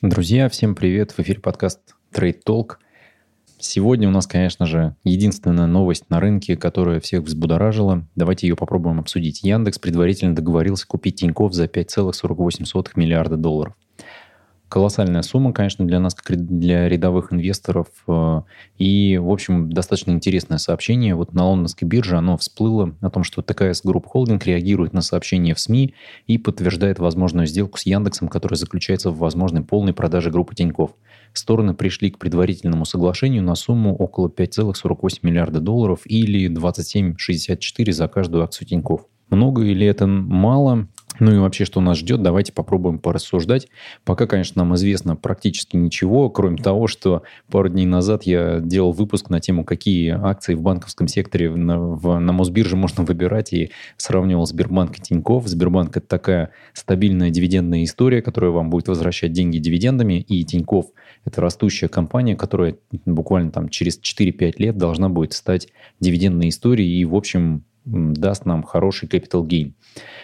Друзья, всем привет! В эфире подкаст Trade Talk. Сегодня у нас, конечно же, единственная новость на рынке, которая всех взбудоражила. Давайте ее попробуем обсудить. Яндекс предварительно договорился купить Тиньков за 5,48 миллиарда долларов колоссальная сумма, конечно, для нас, как для рядовых инвесторов. Э, и, в общем, достаточно интересное сообщение. Вот на лондонской бирже оно всплыло о том, что ТКС Групп Холдинг реагирует на сообщения в СМИ и подтверждает возможную сделку с Яндексом, которая заключается в возможной полной продаже группы Тиньков. Стороны пришли к предварительному соглашению на сумму около 5,48 миллиарда долларов или 27,64 за каждую акцию Тиньков. Много или это мало? Ну и вообще, что нас ждет, давайте попробуем порассуждать. Пока, конечно, нам известно практически ничего, кроме того, что пару дней назад я делал выпуск на тему, какие акции в банковском секторе на, в, на Мосбирже можно выбирать, и сравнивал Сбербанк и Тиньков. Сбербанк – это такая стабильная дивидендная история, которая вам будет возвращать деньги дивидендами, и Тиньков – это растущая компания, которая буквально там через 4-5 лет должна будет стать дивидендной историей и, в общем, даст нам хороший capital gain.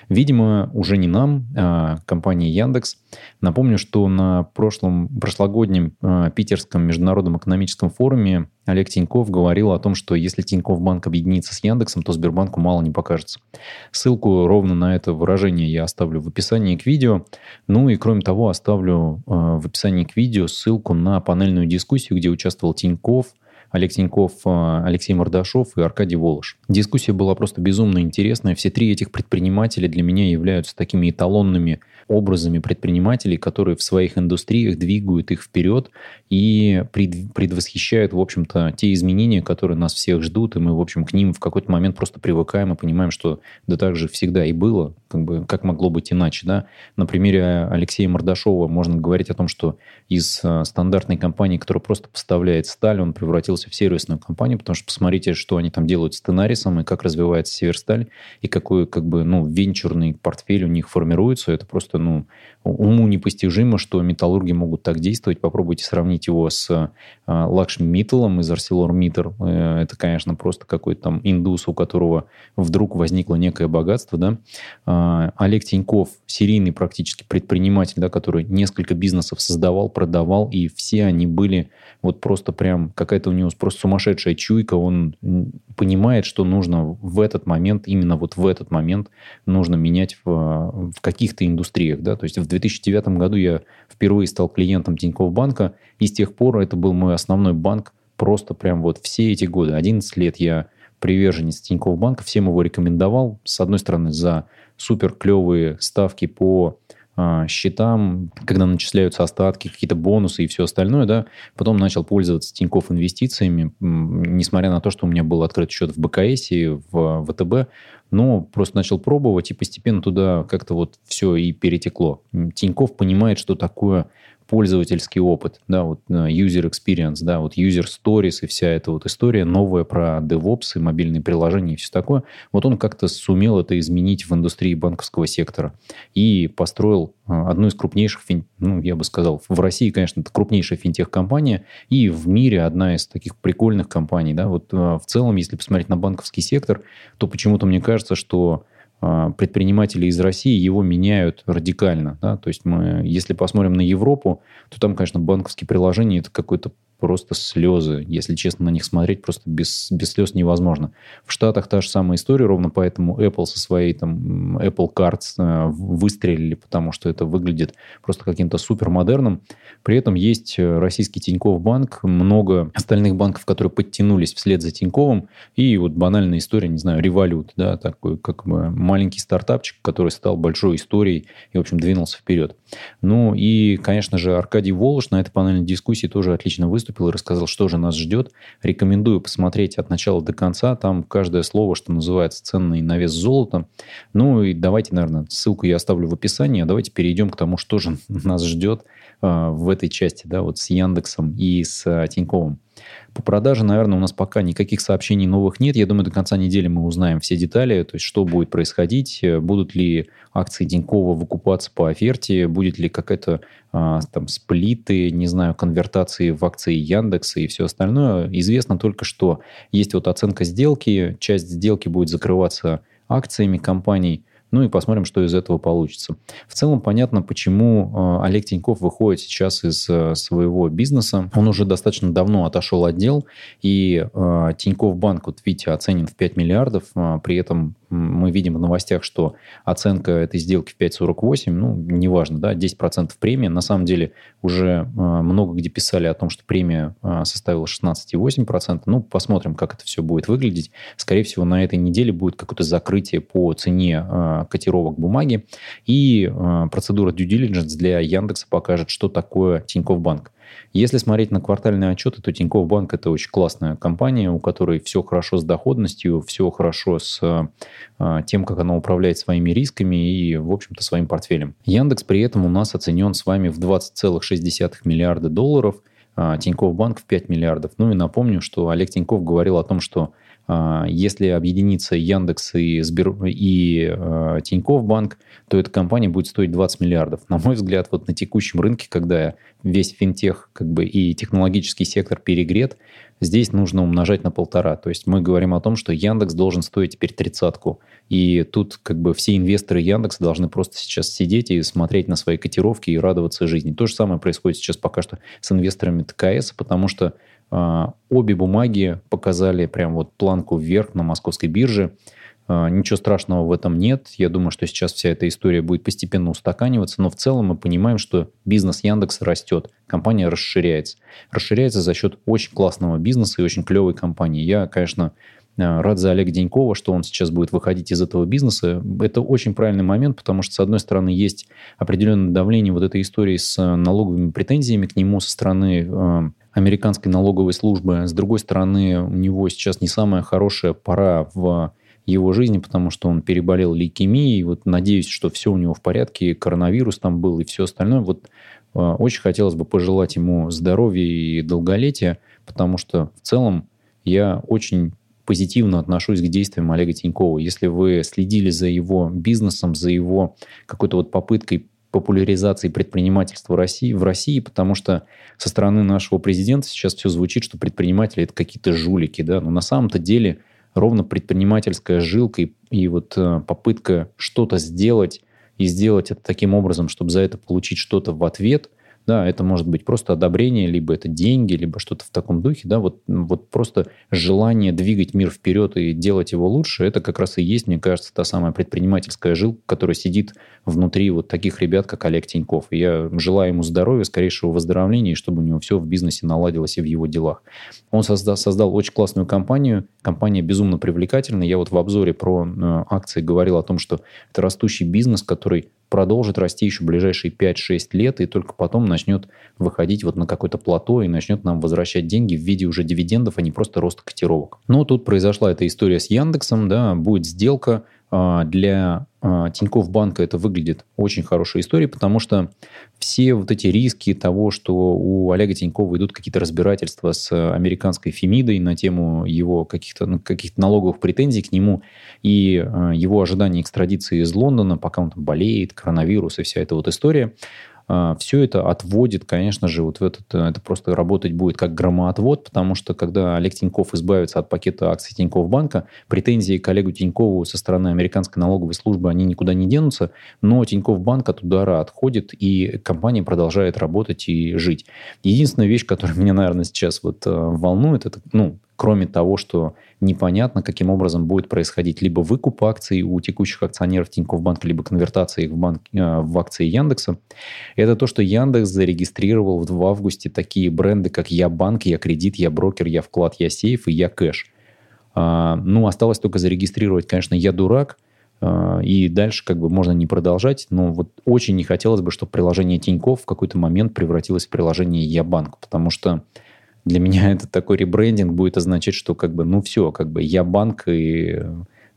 Видимо, уже не нам, а компании Яндекс. Напомню, что на прошлом, прошлогоднем а, Питерском международном экономическом форуме Олег Тиньков говорил о том, что если Тиньков банк объединится с Яндексом, то Сбербанку мало не покажется. Ссылку ровно на это выражение я оставлю в описании к видео. Ну и кроме того, оставлю э, в описании к видео ссылку на панельную дискуссию, где участвовал Тиньков, Олег Тиньков, э, Алексей Мордашов и Аркадий Волош. Дискуссия была просто безумно интересная. Все три этих предпринимателя для меня являются такими эталонными образами предпринимателей, которые в своих индустриях двигают их вперед и предвосхищают, в общем-то, те изменения, которые нас всех ждут, и мы, в общем, к ним в какой-то момент просто привыкаем и понимаем, что да так же всегда и было, как бы, как могло быть иначе, да. На примере Алексея Мордашова можно говорить о том, что из э, стандартной компании, которая просто поставляет сталь, он превратился в сервисную компанию, потому что посмотрите, что они там делают с Тенарисом, и как развивается Северсталь, и какой, как бы, ну, венчурный портфель у них формируется, это просто ну, уму непостижимо, что металлурги могут так действовать. Попробуйте сравнить его с Лакшми Миттелом из ArcelorMittal. Э, это, конечно, просто какой-то там индус, у которого вдруг возникло некое богатство. Да? Э, Олег Тиньков, серийный практически предприниматель, да, который несколько бизнесов создавал, продавал, и все они были вот просто прям какая-то у него просто сумасшедшая чуйка. Он понимает, что нужно в этот момент, именно вот в этот момент нужно менять в, в каких-то индустриях. Да? То есть в 2009 году я впервые стал клиентом Тинькофф банка, и с тех пор это был мой основной банк просто прям вот все эти годы. 11 лет я приверженец Тинькофф банка, всем его рекомендовал. С одной стороны, за супер клевые ставки по счетам, когда начисляются остатки, какие-то бонусы и все остальное, да, потом начал пользоваться Тинькофф инвестициями, несмотря на то, что у меня был открыт счет в БКС и в ВТБ, но просто начал пробовать, и постепенно туда как-то вот все и перетекло. Тиньков понимает, что такое пользовательский опыт, да, вот э, user experience, да, вот user stories и вся эта вот история новая про DevOps и мобильные приложения и все такое, вот он как-то сумел это изменить в индустрии банковского сектора и построил э, одну из крупнейших, ну, я бы сказал, в России, конечно, это крупнейшая финтех-компания, и в мире одна из таких прикольных компаний, да, вот э, в целом, если посмотреть на банковский сектор, то почему-то мне кажется, что предприниматели из России его меняют радикально. Да? То есть мы, если посмотрим на Европу, то там, конечно, банковские приложения это какой-то просто слезы. Если честно на них смотреть, просто без, без слез невозможно. В Штатах та же самая история, ровно поэтому Apple со своей там Apple Cards э, выстрелили, потому что это выглядит просто каким-то супермодерном. При этом есть э, российский Тинькофф банк, много остальных банков, которые подтянулись вслед за Тиньковым, и вот банальная история, не знаю, Revolut, да, такой как бы маленький стартапчик, который стал большой историей и, в общем, двинулся вперед. Ну и, конечно же, Аркадий Волош на этой панельной дискуссии тоже отлично выступил, выступил и рассказал, что же нас ждет. Рекомендую посмотреть от начала до конца. Там каждое слово, что называется, ценный на вес золота. Ну и давайте, наверное, ссылку я оставлю в описании. А давайте перейдем к тому, что же нас ждет а, в этой части, да, вот с Яндексом и с а, Тиньковым. По продаже, наверное, у нас пока никаких сообщений новых нет. Я думаю, до конца недели мы узнаем все детали, то есть что будет происходить, будут ли акции Тинькова выкупаться по оферте, будет ли какая-то а, там сплиты, не знаю, конвертации в акции Яндекса и все остальное. Известно только, что есть вот оценка сделки, часть сделки будет закрываться акциями компаний, Ну и посмотрим, что из этого получится. В целом понятно, почему э, Олег Тиньков выходит сейчас из э, своего бизнеса. Он уже достаточно давно отошел от дел, и э, Тиньков банк, вот видите, оценен в 5 миллиардов, при этом мы видим в новостях, что оценка этой сделки в 5,48, ну, неважно, да, 10% премии. На самом деле уже много где писали о том, что премия составила 16,8%. Ну, посмотрим, как это все будет выглядеть. Скорее всего, на этой неделе будет какое-то закрытие по цене котировок бумаги. И э, процедура due diligence для Яндекса покажет, что такое Тинькофф Банк. Если смотреть на квартальные отчеты, то Тинькофф Банк – это очень классная компания, у которой все хорошо с доходностью, все хорошо с э, тем, как она управляет своими рисками и, в общем-то, своим портфелем. Яндекс при этом у нас оценен с вами в 20,6 миллиарда долларов, а Тинькофф Банк в 5 миллиардов. Ну и напомню, что Олег Тинькофф говорил о том, что а, если объединиться Яндекс и, Сбер... и э, Тинькофф банк, то эта компания будет стоить 20 миллиардов. На мой взгляд, вот на текущем рынке, когда весь финтех как бы, и технологический сектор перегрет, здесь нужно умножать на полтора. То есть мы говорим о том, что Яндекс должен стоить теперь тридцатку. И тут как бы все инвесторы Яндекса должны просто сейчас сидеть и смотреть на свои котировки и радоваться жизни. То же самое происходит сейчас пока что с инвесторами ТКС, потому что а, обе бумаги показали прям вот планку вверх на московской бирже. А, ничего страшного в этом нет. Я думаю, что сейчас вся эта история будет постепенно устаканиваться, но в целом мы понимаем, что бизнес Яндекса растет, компания расширяется. Расширяется за счет очень классного бизнеса и очень клевой компании. Я, конечно, а, рад за Олега Денькова, что он сейчас будет выходить из этого бизнеса. Это очень правильный момент, потому что, с одной стороны, есть определенное давление вот этой истории с налоговыми претензиями к нему со стороны американской налоговой службы. С другой стороны, у него сейчас не самая хорошая пора в его жизни, потому что он переболел лейкемией. Вот надеюсь, что все у него в порядке, коронавирус там был и все остальное. Вот э, очень хотелось бы пожелать ему здоровья и долголетия, потому что в целом я очень позитивно отношусь к действиям Олега Тинькова. Если вы следили за его бизнесом, за его какой-то вот попыткой популяризации предпринимательства России, в России, потому что со стороны нашего президента сейчас все звучит, что предприниматели это какие-то жулики, да, но на самом-то деле ровно предпринимательская жилка и, и вот э, попытка что-то сделать и сделать это таким образом, чтобы за это получить что-то в ответ – да, это может быть просто одобрение, либо это деньги, либо что-то в таком духе. Да, вот, вот просто желание двигать мир вперед и делать его лучше, это как раз и есть, мне кажется, та самая предпринимательская жилка, которая сидит внутри вот таких ребят, как Олег Тиньков. И я желаю ему здоровья, скорейшего высздоровления, и чтобы у него все в бизнесе наладилось и в его делах. Он создал, создал очень классную компанию. Компания безумно привлекательная. Я вот в обзоре про э, акции говорил о том, что это растущий бизнес, который продолжит расти еще ближайшие 5-6 лет, и только потом начнет выходить вот на какое-то плато и начнет нам возвращать деньги в виде уже дивидендов, а не просто роста котировок. Но тут произошла эта история с Яндексом, да, будет сделка, для а, Тинькофф банка это выглядит очень хорошей историей, потому что все вот эти риски того, что у Олега Тинькова идут какие-то разбирательства с американской Фемидой на тему его каких-то ну, каких налоговых претензий к нему и а, его ожидания экстрадиции из Лондона, пока он там болеет, коронавирус и вся эта вот история, а, все это отводит, конечно же, вот в этот, э, это просто работать будет как громоотвод, потому что когда Олег Тиньков избавится от пакета акций Тинькофф банка, претензии к Олегу Тинькову со стороны американской налоговой службы, они никуда не денутся, но Тинькофф банк от удара отходит, и компания продолжает работать и жить. Единственная вещь, которая меня, наверное, сейчас вот э, волнует, это, ну, кроме того, что непонятно, каким образом будет происходить либо выкуп акций у текущих акционеров Тинькофф банка, либо конвертация их в, банк, э, в акции Яндекса, это то, что Яндекс зарегистрировал в августе такие бренды, как Я банк, Я кредит, Я брокер, Я вклад, Я сейф и Я кэш. А, ну, осталось только зарегистрировать, конечно, Я дурак, а, и дальше как бы можно не продолжать, но вот очень не хотелось бы, чтобы приложение Тинькофф в какой-то момент превратилось в приложение Я банк, потому что для меня это такой ребрендинг будет означать, что как бы, ну все, как бы я банк и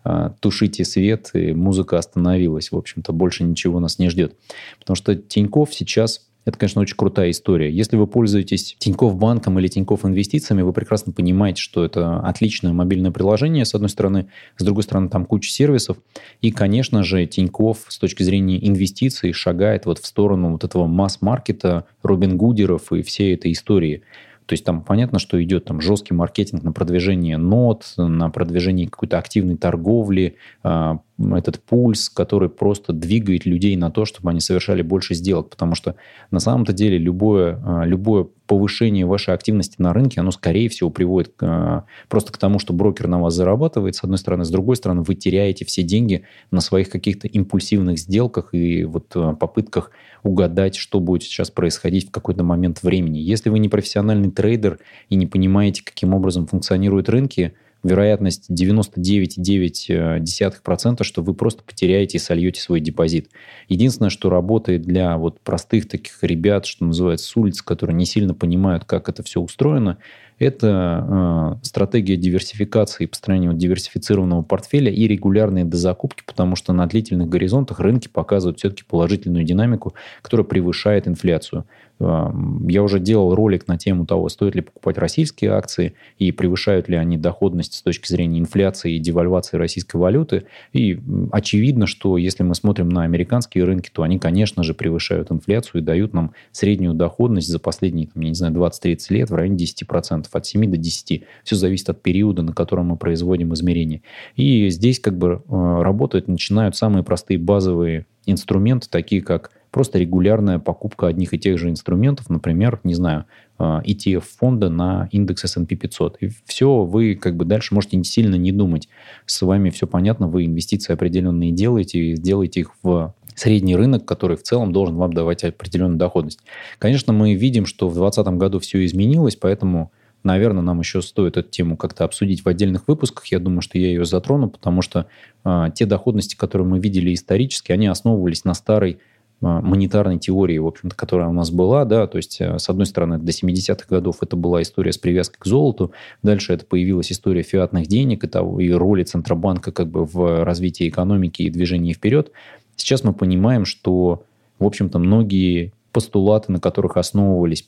а, тушите свет, и музыка остановилась. В общем-то, больше ничего нас не ждет. Потому что Тиньков сейчас это, конечно, очень крутая история. Если вы пользуетесь Тинькофф банком или Тинькофф инвестициями, вы прекрасно понимаете, что это отличное мобильное приложение, с одной стороны. С другой стороны, там куча сервисов. И, конечно же, Тинькофф с точки зрения инвестиций шагает вот в сторону вот этого масс-маркета, Робин Гудеров и всей этой истории. То есть там понятно, что идет там жесткий маркетинг на продвижение нот, на продвижение какой-то активной торговли, а, этот пульс, который просто двигает людей на то, чтобы они совершали больше сделок. Потому что на самом-то деле любое, а, любое повышение вашей активности на рынке, оно, скорее всего, приводит к, а, просто к тому, что брокер на вас зарабатывает, с одной стороны. С другой стороны, вы теряете все деньги на своих каких-то импульсивных сделках и вот а, попытках угадать, что будет сейчас происходить в какой-то момент времени. Если вы не профессиональный трейдер и не понимаете, каким образом функционируют рынки, вероятность 99,9%, что вы просто потеряете и сольете свой депозит. Единственное, что работает для вот простых таких ребят, что называется, с улиц, которые не сильно понимают, как это все устроено, это э, стратегия диверсификации и построения диверсифицированного портфеля и регулярные дозакупки, потому что на длительных горизонтах рынки показывают все-таки положительную динамику, которая превышает инфляцию. Я уже делал ролик на тему того, стоит ли покупать российские акции и превышают ли они доходность с точки зрения инфляции и девальвации российской валюты. И очевидно, что если мы смотрим на американские рынки, то они, конечно же, превышают инфляцию и дают нам среднюю доходность за последние, там, я не знаю, 20-30 лет в районе 10%, от 7 до 10. Все зависит от периода, на котором мы производим измерения. И здесь как бы э, работать начинают самые простые базовые инструменты, такие как просто регулярная покупка одних и тех же инструментов, например, не знаю, а, ETF фонда на индекс S&P 500. И все, вы как бы дальше можете сильно не думать. С вами все понятно, вы инвестиции определенные делаете, и делаете их в средний рынок, который в целом должен вам давать определенную доходность. Конечно, мы видим, что в 2020 году все изменилось, поэтому Наверное, нам еще стоит эту тему как-то обсудить в отдельных выпусках. Я думаю, что я ее затрону, потому что э, те доходности, которые мы видели исторически, они основывались на старой а, монетарной теории, в общем-то, которая у нас была, да, то есть, э, с одной стороны, до 70-х годов это была история с привязкой к золоту, дальше это появилась история фиатных денег и, того, и роли Центробанка как бы в развитии экономики и движении вперед. Сейчас мы понимаем, что, в общем-то, многие постулаты, на которых основывались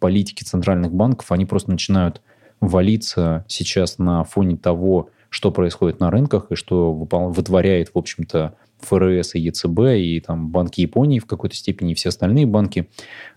политики центральных банков, они просто начинают валиться сейчас на фоне того, что происходит на рынках и что вытворяет, в общем-то, ФРС и ЕЦБ, и там банки Японии в какой-то степени, и все остальные банки.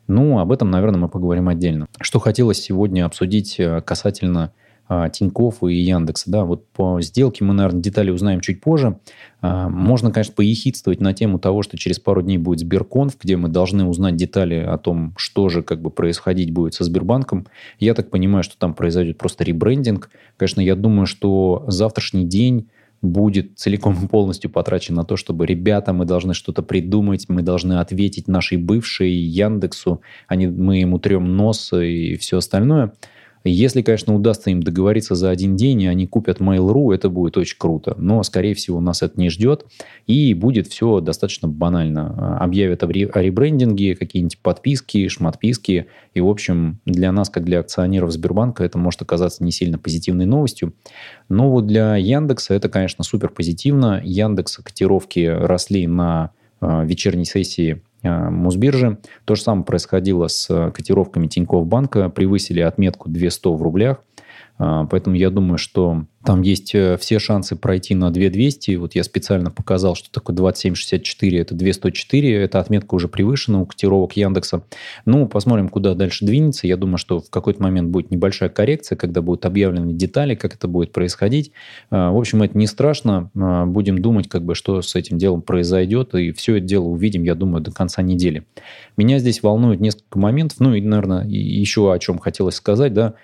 Ну, об этом, наверное, мы поговорим отдельно. Что хотелось сегодня обсудить э, касательно а, Тинькофф и Яндекса. Да, вот по сделке мы, наверное, детали узнаем чуть позже. А, можно, конечно, поехидствовать на тему того, что через пару дней будет Сберконф, где мы должны узнать детали о том, что же как бы происходить будет со Сбербанком. Я так понимаю, что там произойдет просто ребрендинг. Конечно, я думаю, что завтрашний день будет целиком и полностью потрачен на то, чтобы ребята, мы должны что-то придумать, мы должны ответить нашей бывшей Яндексу, они, мы ему трем нос и все остальное – если, конечно, удастся им договориться за один день, и они купят Mail.ru, это будет очень круто. Но, скорее всего, нас это не ждет. И будет все достаточно банально. Объявят о ребрендинге, какие-нибудь подписки, шматписки. И, в общем, для нас, как для акционеров Сбербанка, это может оказаться не сильно позитивной новостью. Но вот для Яндекса это, конечно, супер позитивно. Яндекса котировки росли на а, вечерней сессии Мосбиржи. То же самое происходило с э, котировками Тинькофф банка. Превысили отметку 200 в рублях. Э, поэтому я думаю, что там есть э, все шансы пройти на 2200. Вот я специально показал, что такое 2764, это 204. Эта отметка уже превышена у котировок Яндекса. Ну, посмотрим, куда дальше двинется. Я думаю, что в какой-то момент будет небольшая коррекция, когда будут объявлены детали, как это будет происходить. Э, в общем, это не страшно. Э, будем думать, как бы, что с этим делом произойдет. И все это дело увидим, я думаю, до конца недели. Меня здесь волнует несколько моментов. Ну, и, наверное, еще о чем хотелось сказать, да,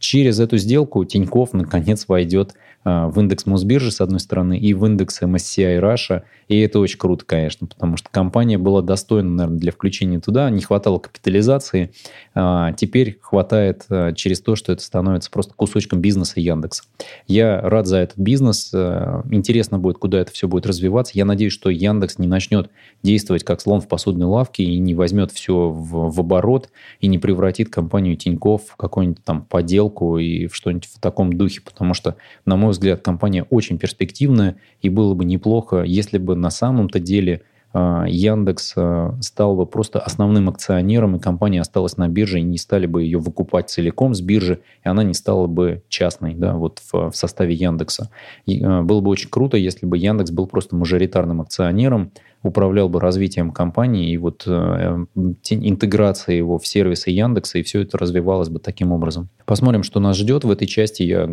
Через эту сделку Тиньков наконец войдет в индекс Мосбиржи, с одной стороны, и в индекс MSCI Russia. И это очень круто, конечно, потому что компания была достойна, наверное, для включения туда. Не хватало капитализации. А теперь хватает а, через то, что это становится просто кусочком бизнеса Яндекса. Я рад за этот бизнес. А, интересно будет, куда это все будет развиваться. Я надеюсь, что Яндекс не начнет действовать как слон в посудной лавке и не возьмет все в, в оборот и не превратит компанию Тиньков в какую-нибудь там поделку и в что-нибудь в таком духе, потому что, на мой взгляд, компания очень перспективная, и было бы неплохо, если бы на самом-то деле а, Яндекс а, стал бы просто основным акционером, и компания осталась на бирже, и не стали бы ее выкупать целиком с биржи, и она не стала бы частной да, вот в, в составе Яндекса. И, а, было бы очень круто, если бы Яндекс был просто мажоритарным акционером, управлял бы развитием компании и вот э, интеграцией его в сервисы Яндекса, и все это развивалось бы таким образом. Посмотрим, что нас ждет в этой части. Я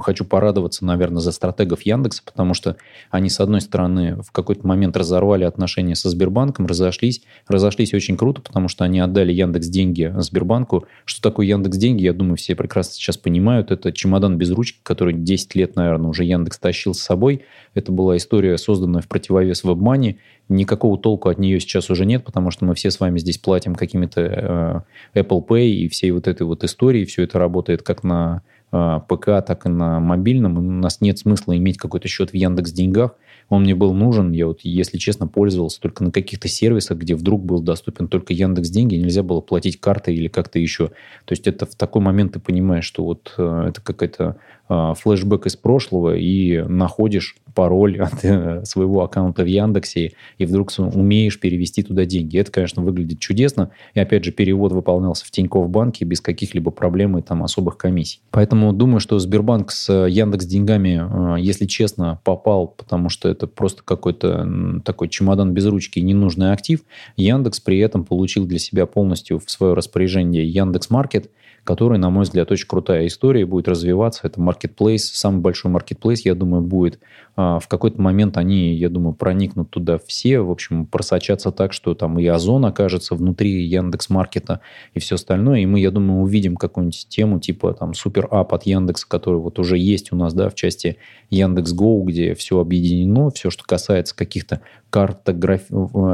хочу порадоваться, наверное, за стратегов Яндекса, потому что они, с одной стороны, в какой-то момент разорвали отношения со Сбербанком, разошлись. Разошлись очень круто, потому что они отдали Яндекс деньги Сбербанку. Что такое Яндекс деньги, я думаю, все прекрасно сейчас понимают. Это чемодан без ручки, который 10 лет, наверное, уже Яндекс тащил с собой. Это была история, созданная в противовес WebMoney. Никакого толку от нее сейчас уже нет, потому что мы все с вами здесь платим какими-то э, Apple Pay и всей вот этой вот истории. Все это работает как на э, ПК, так и на мобильном. У нас нет смысла иметь какой-то счет в Яндекс Деньгах. Он мне был нужен, я вот, если честно, пользовался только на каких-то сервисах, где вдруг был доступен только Яндекс Деньги, нельзя было платить картой или как-то еще. То есть это в такой момент ты понимаешь, что вот э, это какая-то э, флешбэк из прошлого и находишь пароль от э, своего аккаунта в Яндексе и вдруг умеешь перевести туда деньги. Это, конечно, выглядит чудесно. И опять же, перевод выполнялся в Тинькофф банке без каких-либо проблем и там особых комиссий. Поэтому думаю, что Сбербанк с Яндекс деньгами, э, если честно, попал, потому что это просто какой-то такой чемодан без ручки и ненужный актив. Яндекс при этом получил для себя полностью в свое распоряжение Яндекс Маркет, который, на мой взгляд, очень крутая история, будет развиваться. Это маркетплейс, самый большой маркетплейс, я думаю, будет. А, в какой-то момент они, я думаю, проникнут туда все, в общем, просочатся так, что там и Озон окажется внутри Яндекс Маркета и все остальное. И мы, я думаю, увидим какую-нибудь тему типа там супер ап от Яндекса, который вот уже есть у нас, да, в части Яндекс Go, где все объединено, все, что касается каких-то картограф...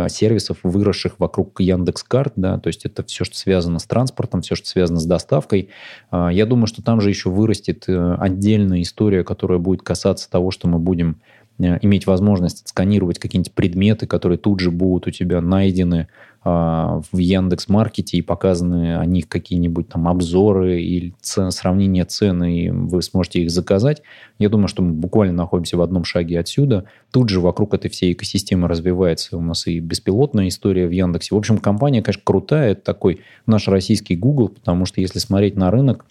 сервисов, выросших вокруг Яндекс Карт, да, то есть это все, что связано с транспортом, все, что связано с доставкой. А, я думаю, что там же еще вырастет э, отдельная история, которая будет касаться того, что мы будем иметь возможность сканировать какие-нибудь предметы, которые тут же будут у тебя найдены а, в Яндекс Маркете и показаны о них какие-нибудь там обзоры или цен, сравнение цен, и вы сможете их заказать. Я думаю, что мы буквально находимся в одном шаге отсюда. Тут же вокруг этой всей экосистемы развивается у нас и беспилотная история в Яндексе. В общем, компания, конечно, крутая. Это такой наш российский Google, потому что если смотреть на рынок,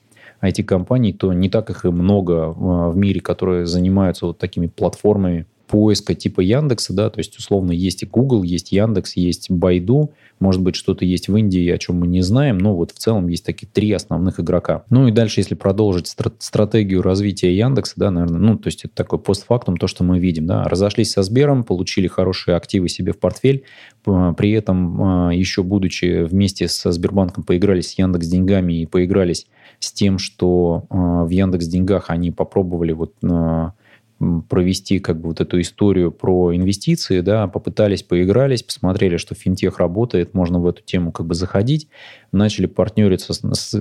IT-компаний, то не так их и много а, в мире, которые занимаются вот такими платформами поиска типа Яндекса, да, то есть условно есть и Google, есть Яндекс, есть Байду, может быть, что-то есть в Индии, о чем мы не знаем, но вот в целом есть такие три основных игрока. Ну и дальше, если продолжить стра- стратегию развития Яндекса, да, наверное, ну, то есть это такой постфактум, то, что мы видим, да, разошлись со Сбером, получили хорошие активы себе в портфель, при этом а, еще будучи вместе со Сбербанком поигрались с Яндекс деньгами и поигрались с тем, что а, в Яндекс деньгах они попробовали вот а, провести как бы вот эту историю про инвестиции, да, попытались, поигрались, посмотрели, что финтех работает, можно в эту тему как бы заходить, начали партнериться,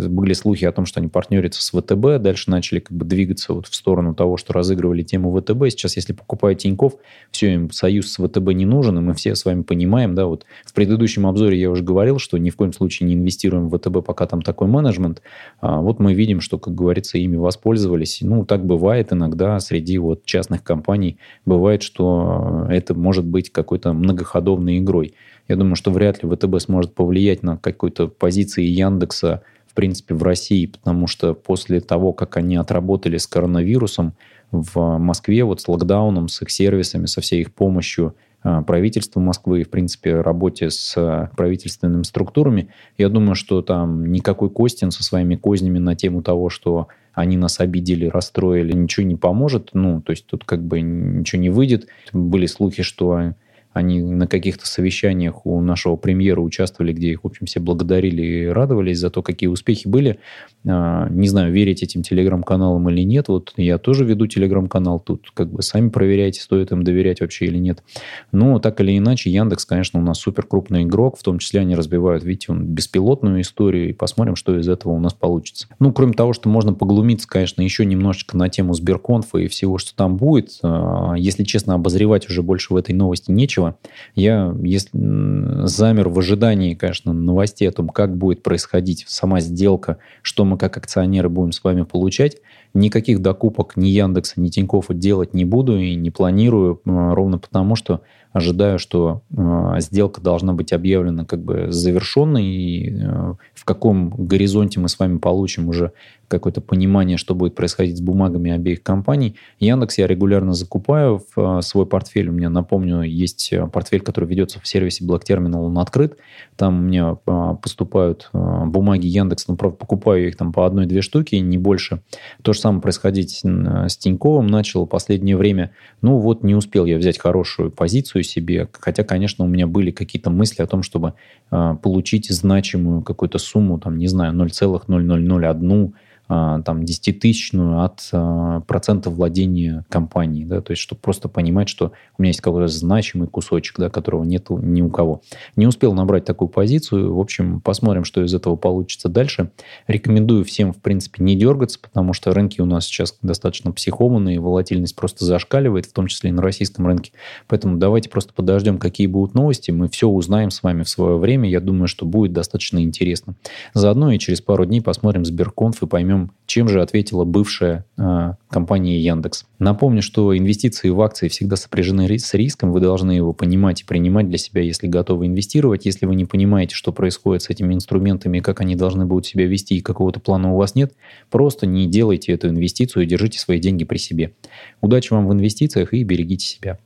были слухи о том, что они партнерятся с ВТБ, дальше начали как бы двигаться вот в сторону того, что разыгрывали тему ВТБ. Сейчас, если покупают Тиньков, все, им союз с ВТБ не нужен, и мы все с вами понимаем, да, вот в предыдущем обзоре я уже говорил, что ни в коем случае не инвестируем в ВТБ, пока там такой менеджмент. А вот мы видим, что, как говорится, ими воспользовались. Ну, так бывает иногда среди вот частных компаний, бывает, что это может быть какой-то многоходовной игрой. Я думаю, что вряд ли ВТБ сможет повлиять на какой-то позиции Яндекса, в принципе, в России, потому что после того, как они отработали с коронавирусом в Москве, вот с локдауном, с их сервисами, со всей их помощью правительству Москвы и, в принципе, работе с а, правительственными структурами, я думаю, что там никакой Костин со своими кознями на тему того, что они нас обидели, расстроили, ничего не поможет. Ну, то есть тут как бы ничего не выйдет. Были слухи, что они на каких-то совещаниях у нашего премьера участвовали, где их, в общем, все благодарили и радовались за то, какие успехи были. А, не знаю, верить этим телеграм-каналам или нет. Вот я тоже веду телеграм-канал. Тут как бы сами проверяйте, стоит им доверять вообще или нет. Но так или иначе, Яндекс, конечно, у нас супер крупный игрок. В том числе они разбивают, видите, он беспилотную историю. И посмотрим, что из этого у нас получится. Ну, кроме того, что можно поглумиться, конечно, еще немножечко на тему Сберконфа и всего, что там будет. А, если честно, обозревать уже больше в этой новости нечего будущего. Я если, замер в ожидании, конечно, новостей о том, как будет происходить сама сделка, что мы как акционеры будем с вами получать. Никаких докупок ни Яндекса, ни Тинькоффа делать не буду и не планирую, ровно потому что ожидаю, что э, сделка должна быть объявлена как бы завершенной, и э, в каком горизонте мы с вами получим уже какое-то понимание, что будет происходить с бумагами обеих компаний. Яндекс я регулярно закупаю в э, свой портфель. У меня, напомню, есть э, портфель, который ведется в сервисе Black он открыт. Там у меня э, поступают бумаги Яндекс, но, правда, покупаю их там по одной-две штуки, не больше. То же самое происходить с Тиньковым начало последнее время. Ну вот не успел я взять хорошую позицию себе, хотя, конечно, у меня были какие-то мысли о том, чтобы получить значимую какую-то сумму, там, не знаю, 0,0001 а, там, десятитысячную от а, процента владения компанией, да, то есть, чтобы просто понимать, что у меня есть какой-то значимый кусочек, да, которого нет ни у кого. Не успел набрать такую позицию, в общем, посмотрим, что из этого получится дальше. Рекомендую всем, в принципе, не дергаться, потому что рынки у нас сейчас достаточно психованные, волатильность просто зашкаливает, в том числе и на российском рынке. Поэтому давайте просто подождем, какие будут новости, мы все узнаем с вами в свое время, я думаю, что будет достаточно интересно. Заодно и через пару дней посмотрим Сберконф и поймем, поймем, чем же ответила бывшая э, компания Яндекс. Напомню, что инвестиции в акции всегда сопряжены с риском, вы должны его понимать и принимать для себя, если готовы инвестировать. Если вы не понимаете, что происходит с этими инструментами, как они должны будут себя вести, и какого-то плана у вас нет, просто не делайте эту инвестицию и держите свои деньги при себе. Удачи вам в инвестициях и берегите себя.